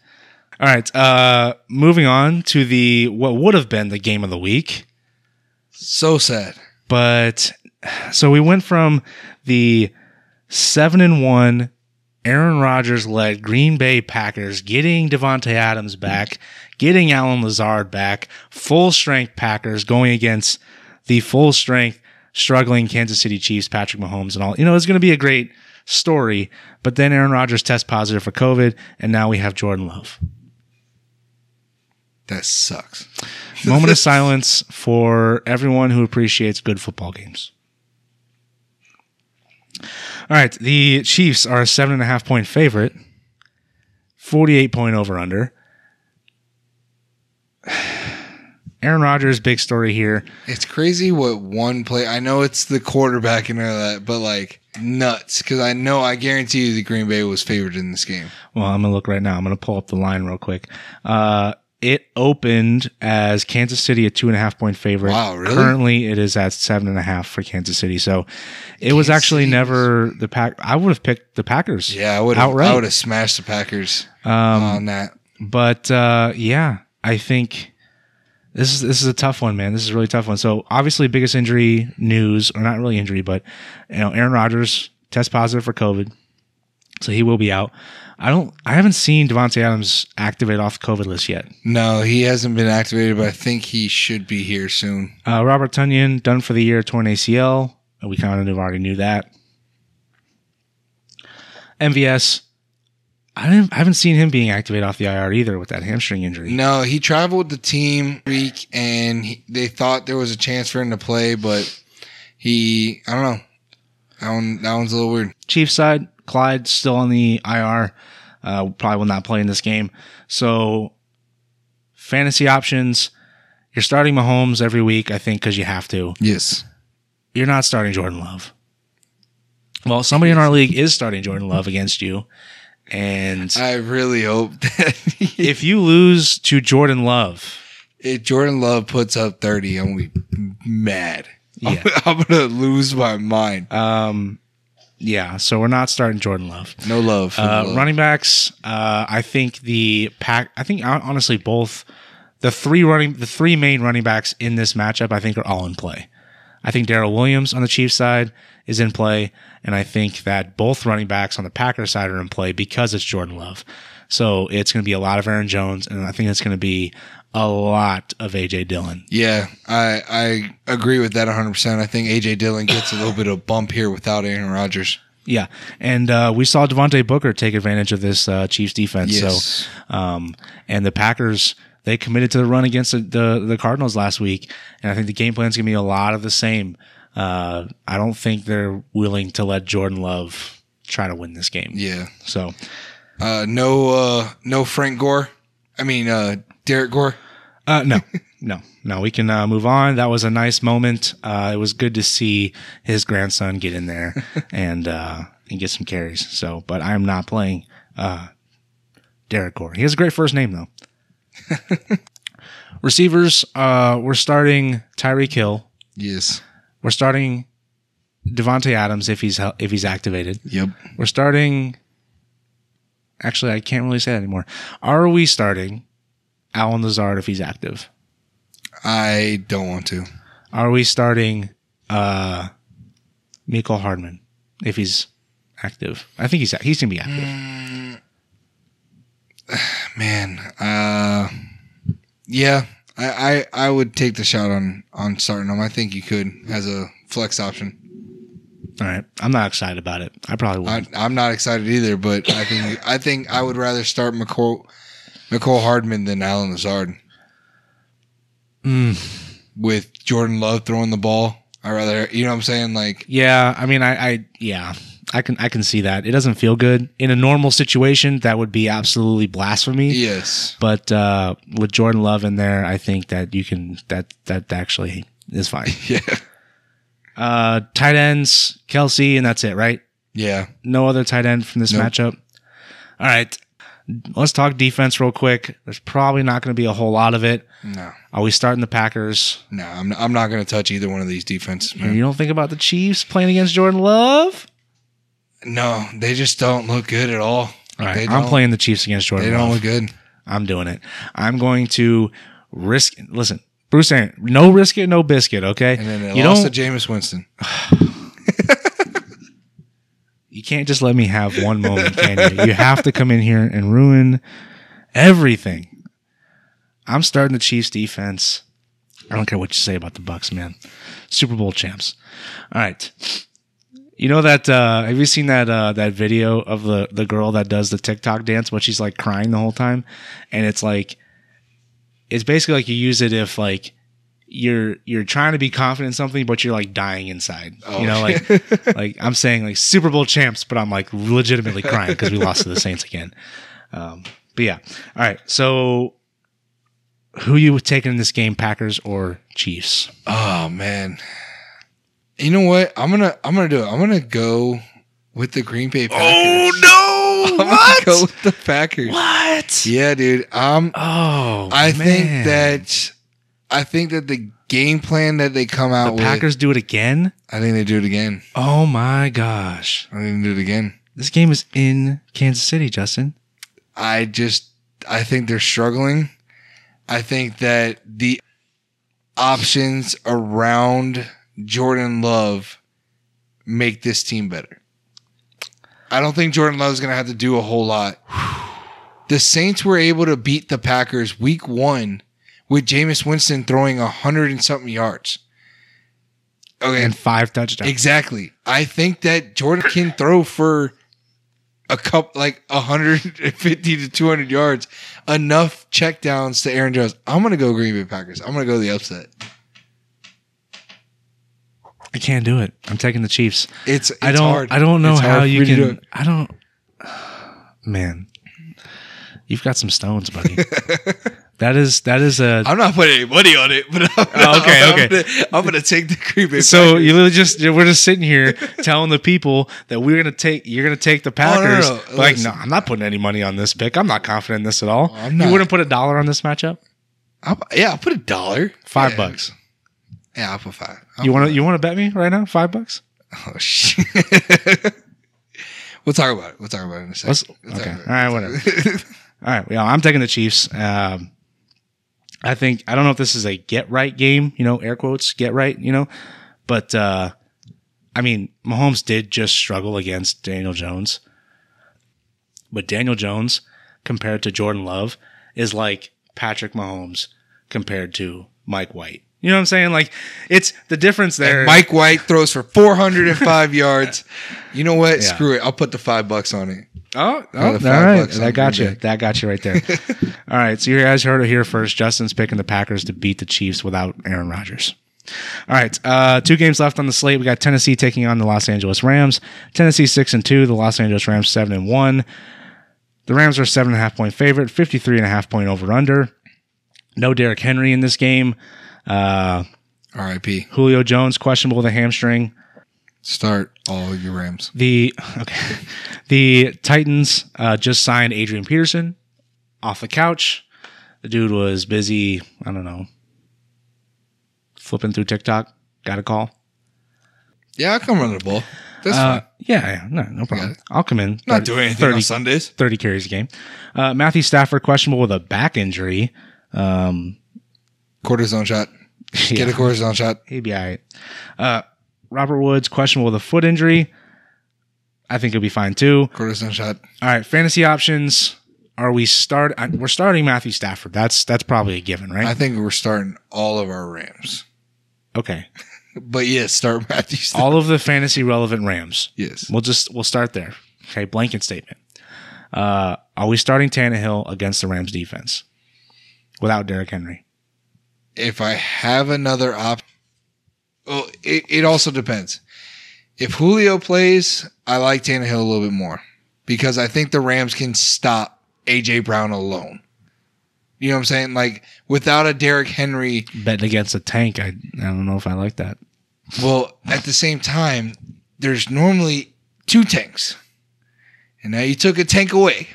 all right. Uh, moving on to the what would have been the game of the week. So sad. but so we went from the seven and one Aaron Rodgers led Green Bay Packers getting Davante Adams back, getting Allen Lazard back, full strength Packers going against the full strength struggling Kansas City Chiefs, Patrick Mahomes and all. You know, it's going to be a great story, but then Aaron Rodgers tests positive for COVID and now we have Jordan Love. That sucks. Moment of silence for everyone who appreciates good football games. All right, the Chiefs are a seven and a half point favorite, forty-eight point over under. Aaron Rodgers, big story here. It's crazy what one play. I know it's the quarterback and all that, but like nuts because I know I guarantee you the Green Bay was favored in this game. Well, I'm gonna look right now. I'm gonna pull up the line real quick. Uh, it opened as Kansas City a two and a half point favorite. Wow, really? Currently, it is at seven and a half for Kansas City. So, it was actually City never the pack. I would have picked the Packers. Yeah, I would have. Outright. I would have smashed the Packers Um, on that. but uh, yeah, I think this is this is a tough one, man. This is a really tough one. So obviously, biggest injury news, or not really injury, but you know, Aaron Rodgers test positive for COVID, so he will be out. I don't. I haven't seen Davante Adams activate off the COVID list yet. No, he hasn't been activated, but I think he should be here soon. Uh, Robert Tonyan done for the year, torn ACL. We kind of already knew that. MVS I didn't. I haven't seen him being activated off the IR either with that hamstring injury. No, he traveled the team week, and he, they thought there was a chance for him to play, but he, I don't know. That one, that one's a little weird. Chiefs side, Clyde still on the IR. Uh, probably will not play in this game. So, fantasy options. You're starting Mahomes every week, I think, because you have to. Yes. You're not starting Jordan Love. Well, somebody in our league is starting Jordan Love against you. And I really hope that if you lose to Jordan Love, if Jordan Love puts up 30, I'm going to be mad. Yeah. I'm, I'm going to lose my mind. um, yeah, so we're not starting Jordan Love. No love. Uh, Love. running backs, uh, I think the pack. I think honestly both the three running the three main running backs in this matchup. I think are all in play. I think Darrel Williams on the Chiefs side is in play, and I think that both running backs on the Packers side are in play because it's Jordan Love. So it's going to be a lot of Aaron Jones, and I think it's going to be a lot of AJ Dillon. Yeah, I I agree with that 100%. I think AJ Dillon gets a little bit of a bump here without Aaron Rodgers. Yeah, and uh, we saw Devontae Booker take advantage of this uh, Chiefs defense. Yes. So, um, and the Packers they committed to the run against the, the the Cardinals last week, and I think the game plan is going to be a lot of the same. Uh, I don't think they're willing to let Jordan Love try to win this game. Yeah. So, Uh, no uh, no Frank Gore. I mean uh, Derrick Gore. uh, no, no, no, we can uh, move on. That was a nice moment. Uh, it was good to see his grandson get in there and uh, and get some carries. So, but I am not playing uh, Derrick Gore. He has a great first name though. Receivers, uh, we're starting Tyreek Hill. Yes. We're starting Davante Adams if he's if he's activated. Yep. We're starting. Actually, I can't really say that anymore. Are we starting Allen Lazard if he's active? I don't want to. Are we starting uh Mecole Hardman if he's active? I think he's he's gonna be active. Man, uh, yeah, I, I I would take the shot on on starting him. I think you could as a flex option. All right, I'm not excited about it. I probably I, would. I'm not excited either, but I think I think I would rather start Mecole Mecole Hardman than Allen Lazard. With Jordan Love throwing the ball, I rather you know what I'm saying. Like yeah, I mean, I, I yeah, I can I can see that. It doesn't feel good in a normal situation. That would be absolutely blasphemy. yes, But uh, with Jordan Love in there, I think that you can that that actually is fine. yeah, Uh, tight ends, Kelce, and that's it, right? yeah. No other tight end from this Nope. matchup. All right. Let's talk defense real quick. There's probably not going to be a whole lot of it. No, Are we starting the Packers? no, I'm I'm not going to touch either one of these defenses, man. You don't think about the Chiefs playing against Jordan Love? No, they just don't look good at all. All right. I'm playing the Chiefs against Jordan They don't Love. look good. I'm doing it. I'm going to risk. Listen, Bruce Arians, no risk it, no biscuit. Okay. And then they you lost don't. to Jameis Winston. you can't just let me have one moment, can you? You have to come in here and ruin everything. I'm starting the Chiefs defense. I don't care what you say about the Bucks, man. Super Bowl champs. All right. You know that uh have you seen that uh that video of the the girl that does the TikTok dance but she's like crying the whole time and it's like it's basically like you use it if like you're you're trying to be confident in something but you're like dying inside. You know like like I'm saying like Super Bowl champs but I'm like legitimately crying because we lost to the Saints again. Um but yeah. All right. So who you taking in this game Packers or Chiefs? Oh man. You know what? I'm gonna I'm gonna do it. I'm gonna go with the Green Bay Packers. Oh no. I'm gonna go with the Packers. What? Yeah, dude. Um Oh, I man. think that I think that the game plan that they come out the with Packers do it again. I think they do it again. Oh my gosh, I think they do it again. this game is in Kansas City, Justin. I just I think they're struggling. I think that the options around Jordan Love make this team better. I don't think Jordan Love's going to have to do a whole lot. The Saints were able to beat the Packers week 1 with Jameis Winston throwing a 100 and something yards. Okay, And five touchdowns. Exactly. I think that Jordan can throw for a cup like 150 to 200 yards, enough checkdowns to Aaron Jones. I'm gonna go Green Bay Packers. I'm gonna go the upset. I can't do it. I'm taking the Chiefs. It's, it's I don't. hard. I don't know It's how you for me to do can. it. I don't. Man, you've got some stones, buddy. that is that is a. I'm not putting any money on it, but I'm, Oh, okay, I'm okay. Gonna, I'm gonna take the Green Bay. So Packers. you literally just we're just sitting here telling the people that we're gonna take you're gonna take the Oh, no, no, Packers. no. Like, no, I'm not putting any money on this pick. I'm not confident in this at all. I'm You wouldn't put a dollar on this matchup? I'll, yeah, I'll put a dollar. Five Yeah. bucks. Yeah, I'll put five. I'll You want to you want to bet me right now? Five bucks? Oh shit. we'll talk about it. We'll talk about it in a Let's, second. We'll okay. All right. Whatever. All right. Yeah, I'm taking the Chiefs. Um, I think I don't know if this is a get right game. You know, air quotes get right. You know, but uh, I mean, Mahomes did just struggle against Daniel Jones, but Daniel Jones compared to Jordan Love is like Patrick Mahomes compared to Mike White. You know what I'm saying? Like it's the difference there. And Mike White throws for 405 yards. You know what? Yeah. Screw it. I'll put the five bucks on it. Oh, the oh all five right. bucks That got you. Bay. That got you right there. all right. So you guys heard it here first. Justin's picking the Packers to beat the Chiefs without Aaron Rodgers. All right. Uh, two games left on the slate. We got Tennessee taking on the Los Angeles Rams. Tennessee six and two. The Los Angeles Rams seven and one. The Rams are seven and a half point favorite. 53 and a half point over under. No Derrick Henry in this game. Uh, R.I.P. Julio Jones questionable with a hamstring. Start all your Rams. The okay, the Titans uh, just signed Adrian Peterson off the couch. The dude was busy. I don't know, flipping through TikTok. Got a call. Yeah, I'll come run the ball. That's Uh, fine. yeah, yeah, no, no problem. I'll come in. Not doing anything 30, on Sundays. 30 carries a game. Uh, Matthew Stafford questionable with a back injury. Um, Cortisone shot. Get yeah, a cortisone shot. he'd be all right. Uh, Robert Woods questionable with a foot injury. I think he'll be fine too. Cortisone shot. All right, fantasy options. Are we start? We're starting Matthew Stafford. That's that's probably a given, right? I think we're starting all of our Rams. okay, But yes, start Matthew. Stafford. all of the fantasy relevant Rams. yes. We'll just we'll start there. Okay, blanket statement. Uh, are we starting Tannehill against the Rams defense without Derrick Henry? If I have another op, well, it, it also depends. If Julio plays, I like Tannehill a little bit more because I think the Rams can stop AJ Brown alone. You know what I'm saying? Like without a Derrick Henry. Betting against a tank, I I don't know if I like that. Well, at the same time, there's normally two tanks, and now you took a tank away,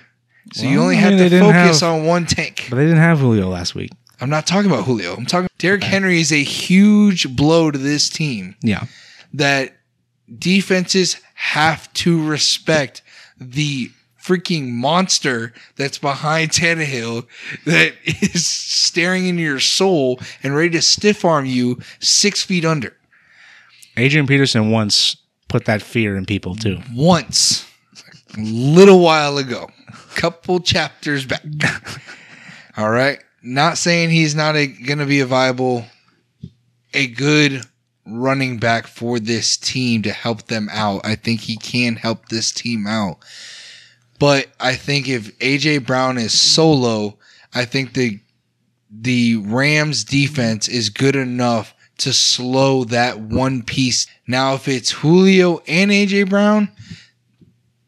so you only I have to focus have- on one tank. But they didn't have Julio last week. I'm not talking about Julio. I'm talking. Derrick Henry is a huge blow to this team. Yeah, that defenses have to respect the freaking monster that's behind Tannehill that is staring into your soul and ready to stiff arm you six feet under. Adrian Peterson once put that fear in people too. Once, a little while ago, couple chapters back. All right. Not saying he's not going to be a viable, a good running back for this team to help them out. I think he can help this team out. But I think if AJ Brown is solo, I think the the Rams defense is good enough to slow that one piece. Now if it's Julio and AJ Brown,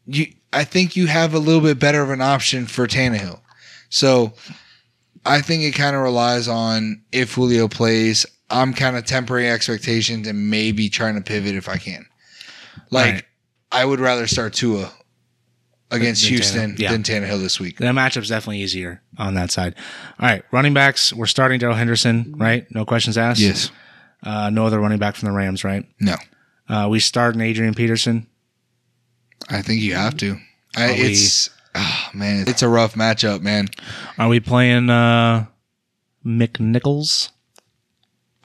you I think you have a little bit better of an option for Tannehill. So I think it kind of relies on if Julio plays. I'm kind of tempering expectations and maybe trying to pivot if I can. Like Right. I would rather start Tua against Than Houston Tannehill, yeah. than Tannehill this week. That matchup's definitely easier on that side. All right, running backs. We're starting Darrell Henderson, right? No questions asked. Yes. Uh, no other running back from the Rams, right? No. Uh, we start an Adrian Peterson. I think you have to. I, it's oh man, it's a rough matchup, man. Are we playing uh, McNichols?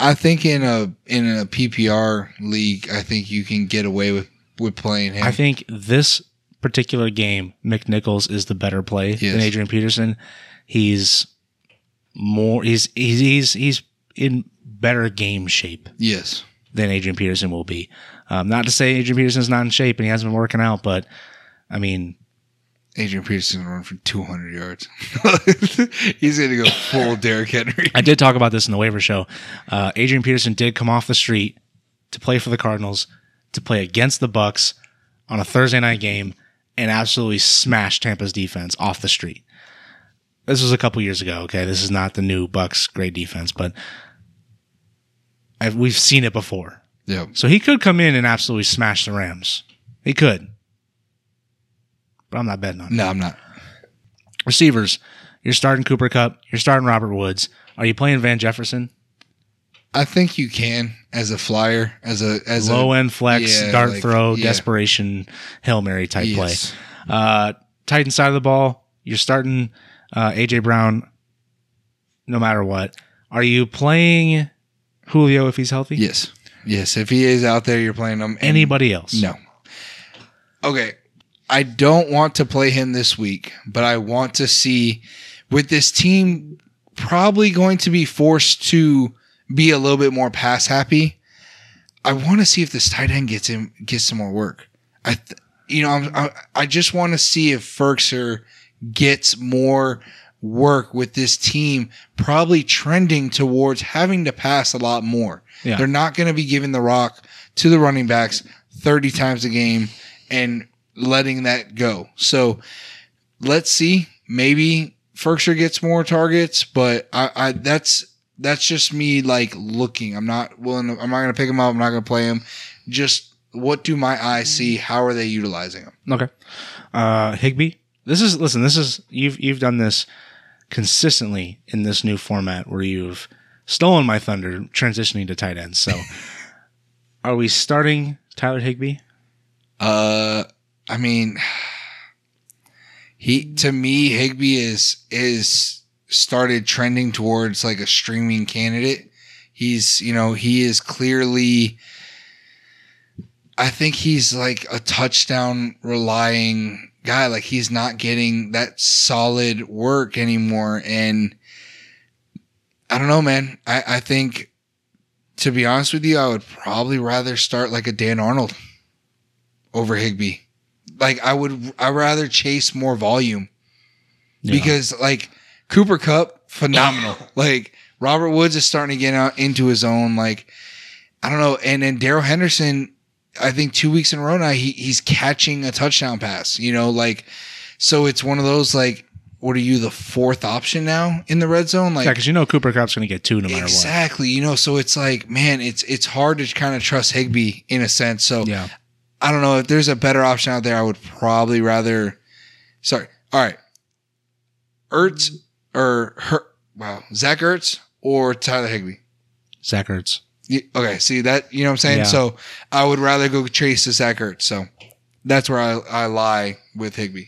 I think in a in a PPR league, I think you can get away with with playing him. I think this particular game, McNichols is the better play Yes. than Adrian Peterson. He's more. He's he's he's he's in better game shape yes. than Adrian Peterson will be. Um, not to say Adrian Peterson's not in shape and he hasn't been working out, but I mean, Adrian Peterson run for 200 yards. He's gonna go full Derrick Henry. I did talk about this in the waiver show. Uh, Adrian Peterson did come off the street to play for the Cardinals, to play against the Bucks on a Thursday night game, and absolutely smashed Tampa's defense off the street. This was a couple years ago. Okay, this is not the new Bucks great defense, but I've, we've seen it before. Yeah. So he could come in and absolutely smash the Rams. He could, but I'm not betting on it. No, I'm not. Receivers, you're starting Cooper Kupp. You're starting Robert Woods. Are you playing Van Jefferson? I think you can as a flyer, as a as low a end flex, yeah, dart like, throw, yeah. desperation, hail mary type Yes. play. Uh, Titan side of the ball, you're starting uh, AJ Brown, no matter what. Are you playing Julio if he's healthy? Yes. Yes. If he is out there, you're playing him. Anybody else? No. Okay. I don't want to play him this week, but I want to see with this team probably going to be forced to be a little bit more pass happy. I want to see if this tight end gets him gets some more work. I, th- you know, I'm, I I just want to see if Firkser gets more work with this team, probably trending towards having to pass a lot more. Yeah. They're not going to be giving the rock to the running backs 30 times a game and letting that go. So let's see. Maybe Firkser gets more targets, but I, I that's that's just me like looking. I'm not willing. To, I'm not going to pick him up. I'm not going to play him. Just what do my eyes see? How are they utilizing him? Okay. Uh, Higbee. This is listen. This is you've you've done this consistently in this new format where you've stolen my thunder, transitioning to tight ends. So, are we starting Tyler Higbee? Uh, I mean, he to me Higbee is is started trending towards like a streaming candidate. He's you know he is clearly. I think he's like a touchdown relying guy. Like he's not getting that solid work anymore, and I don't know, man. I I think. To be honest with you, I would probably rather start like a Dan Arnold over Higbee. Like I would I rather chase more volume because like Cooper Kupp phenomenal. like Robert Woods is starting to get out into his own like I don't know and then Daryl Henderson I think 2 weeks in a row now he he's catching a touchdown pass, you know, like so it's one of those like what are you the fourth option now in the red zone like yeah, because you know Cooper Kupp's going to get two no matter what. Exactly. You know, so it's like, man, it's it's hard to kind of trust Higbee in a sense. So. Yeah. I don't know if there's a better option out there. I would probably rather. Sorry. All right. Ertz or her. Wow. Zach Ertz or Tyler Higbee. Zach Ertz. You- Okay. See that? You know what I'm saying? Yeah. So I would rather go chase the Zach Ertz. So that's where I, I lie with Higbee.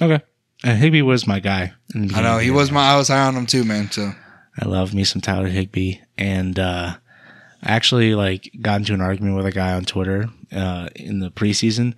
Okay. And Higbee was my guy. I know he was my. I was high on him too, man. So I love me some Tyler Higbee, and uh, I actually like got into an argument with a guy on Twitter uh, in the preseason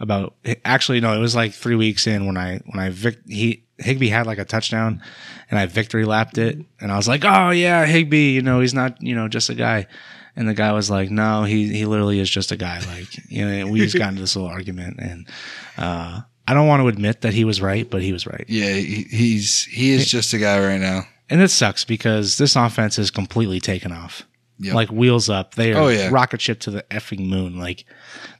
about. Actually, no, it was like three weeks in when I when I vic- he Higbee had like a touchdown, and I victory lapped it, and I was like, oh yeah, Higbee, you know he's not you know just a guy. And the guy was like, "No, he he literally is just a guy." Like, you know, we just got into this little argument, and uh, I don't want to admit that he was right, but he was right. yeah, he, he's he is just a guy right now. And it sucks because this offense is completely taken off. Yep. Like wheels up. They are Oh, yeah. rocket ship to the effing moon. Like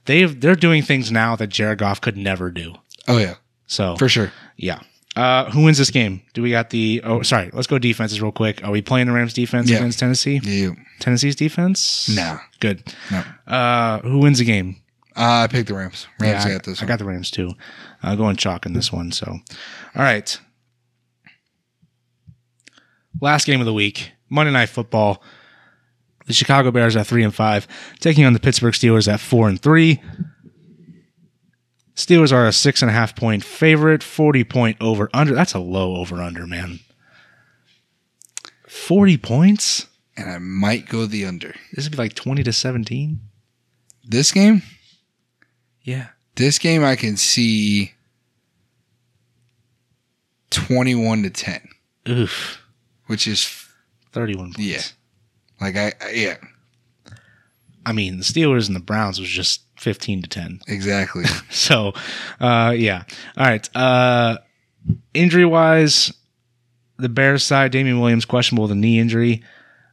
they've they're doing things now that Jared Goff could never do. Oh yeah, So for sure. yeah. Uh, who wins this game? Do we got the oh sorry, let's go defenses real quick. Are we playing the Rams defense Yeah. against Tennessee? Yeah. Tennessee's defense? Nah. Good. No. Uh who wins the game? Uh, I picked the Rams. Rams Yeah, I, got this. I one. got the Rams too. I'm uh, going chalk in this one. So, all right. Last game of the week, Monday Night Football. The Chicago Bears at three and five, taking on the Pittsburgh Steelers at four and three. Steelers are a six and a half point favorite, forty point over under. That's a low over under, man. Forty points. and I might go the under. This would be like twenty to seventeen. This game, Yeah. this game, I can see twenty-one to ten, Oof. which is Thirty-one points. Yeah. Like I, I yeah, I mean, the Steelers and the Browns was just fifteen to ten. Exactly. So, uh, yeah. All right. Uh, injury wise, the Bears side, Damien Williams questionable with a knee injury.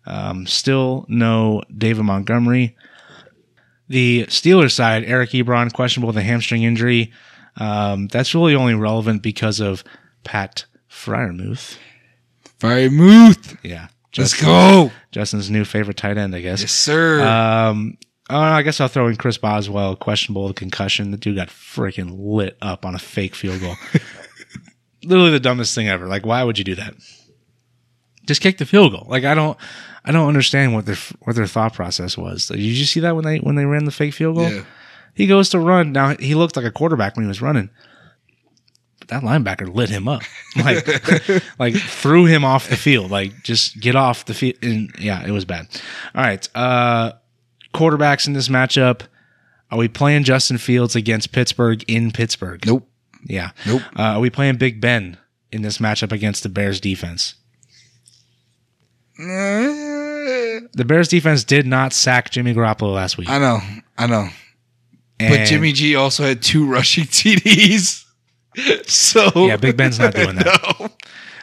Um, still no David Montgomery. The Steelers side, Eric Ebron questionable with a hamstring injury. Um, that's really only relevant because of Pat Freiermuth. Freiermuth. Yeah. Let's go. Justin's new favorite tight end, I guess. Yes, sir. Um, oh, I guess I'll throw in Chris Boswell, questionable with concussion. The dude got freaking lit up on a fake field goal. Literally the dumbest thing ever. Like, why would you do that? Just kick the field goal. Like, I don't, I don't understand what their what their thought process was. Did you see that when they when they ran the fake field goal? yeah. He goes to run. Now he looked like a quarterback when he was running. That linebacker lit him up. Like like threw him off the field. Like just get off the field. And yeah, it was bad. All right. Uh quarterbacks in this matchup. Are we playing Justin Fields against Pittsburgh in Pittsburgh? Nope. Yeah. Nope. Uh, are we playing Big Ben in this matchup against the Bears defense? The Bears defense did not sack Jimmy Garoppolo last week. I know. I know. But Jimmy G also had two rushing TDs. So Yeah, Big Ben's not doing that.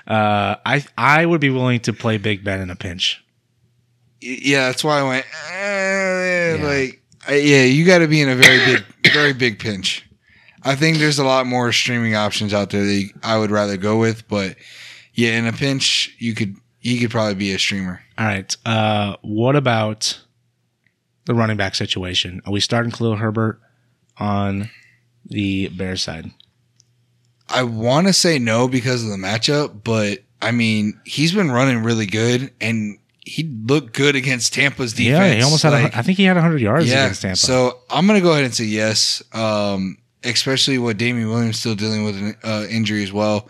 No. Uh, I I would be willing to play Big Ben in a pinch. Yeah, that's why I went. Eh, Like, I, yeah, you got to be in a very big, very big pinch. I think there's a lot more streaming options out there that you- I would rather go with, but yeah, in a pinch, you could he could probably be a streamer. All right. Uh, what about the running back situation? Are we starting Khalil Herbert on the Bears side? I want to say no because of the matchup, but I mean, he's been running really good, and he looked good against Tampa's defense. Yeah, he almost had. Like, a, I think he had 100 yards yeah, against Tampa. so I'm gonna go ahead and say yes. Um, especially with Damien Williams still dealing with an uh, injury as well.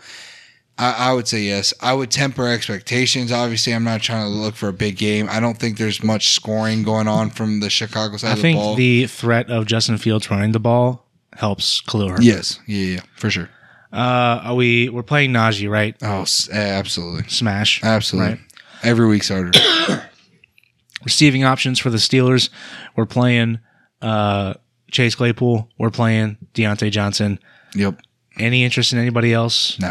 I, I would say yes. I would temper expectations. Obviously, I'm not trying to look for a big game. I don't think there's much scoring going on from the Chicago side I of the think the threat of Justin Fields running the ball helps Khalil Herbert. yes, yeah, yeah, for sure. Uh, are we? We're playing Najee, right? Oh, s- absolutely, Smash. absolutely. Right. Every week's starter. Receiving options for the Steelers. We're playing uh, Chase Claypool. We're playing Diontae Johnson. yep. Any interest in anybody else? No.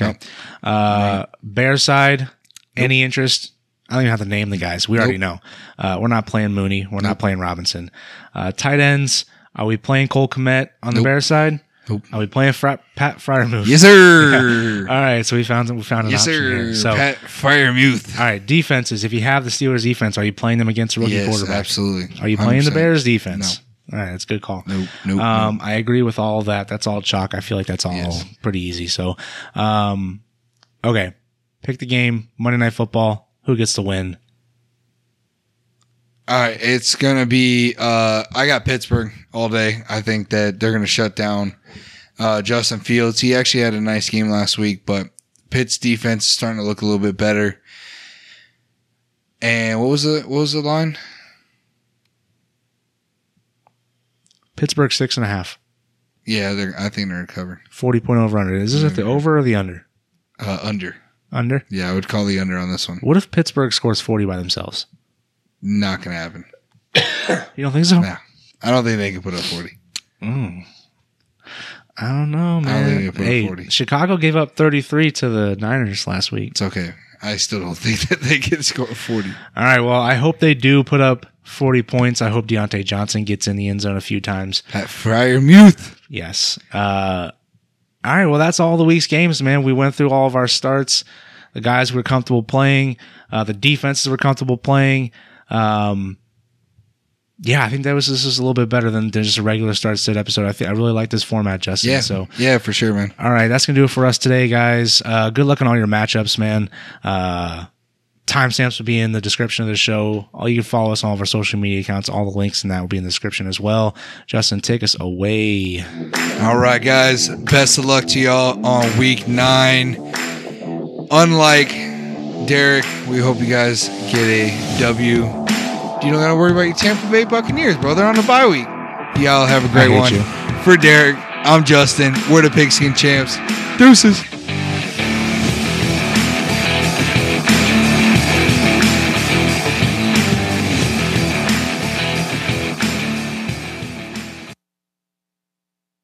Okay. Uh, Bear side, any interest? I don't even have to name the guys. We already know. Uh, we're not playing Mooney. We're not playing Robinson. Uh, tight ends. Are we playing Cole Kmet on the Bear side? Nope. Are we playing Fra- Pat Freiermuth? Yes, sir. All right. So we found we found an yes, option sir. here. So Pat Freiermuth. all right, defenses. If you have the Steelers defense, are you playing them against a rookie Yes, quarterback? absolutely. Are you playing the 100%. Bears defense? All right, that's a good call. Nope. Nope. Um, I agree with all of that. That's all chalk. I feel like that's all Yes. pretty easy. So, um, okay, pick the game. Monday Night Football. Who gets the win? All right, it's gonna be. Uh, I got Pittsburgh all day. I think that they're gonna shut down uh, Justin Fields. He actually had a nice game last week, but Pitt's defense is starting to look a little bit better. And what was the what was the line? Pittsburgh six and a half. Yeah, they're. I think they're covered. Forty point over under. Is this at the over or the under? Uh, under. Under. Yeah, I would call the under on this one. What if Pittsburgh scores forty by themselves? Not gonna happen. You don't think so? Nah, I don't think they can put up forty. Mm. I don't know, I don't man. think they put up 40. Chicago gave up thirty three to the Niners last week. It's okay. I still don't think that they can score forty. All right. Well, I hope they do put up 40 points. I hope Diontae Johnson gets in the end zone a few times. Pat Freiermuth. Yes. Uh, all right. Well, that's all the week's games, man. We went through all of our starts. The guys were comfortable playing. Uh, the defenses were comfortable playing. Um, yeah, I think that was this is a little bit better than just a regular start sit episode. I think I really like this format, Justin. Yeah. So yeah, for sure, man. all right, that's gonna do it for us today, guys. Uh, good luck on all your matchups, man. Uh, timestamps will be in the description of the show. All you can follow us on all of our social media accounts. All the links in that will be in the description as well. Justin, take us away. All right, guys. Best of luck to y'all on week nine. Unlike Derek, we hope you guys get a W. You don't gotta worry about your Tampa Bay Buccaneers, bro. They're on the bye week. Y'all have a great one. you. For Derek, I'm Justin. We're the Pigskin Champs. Deuces.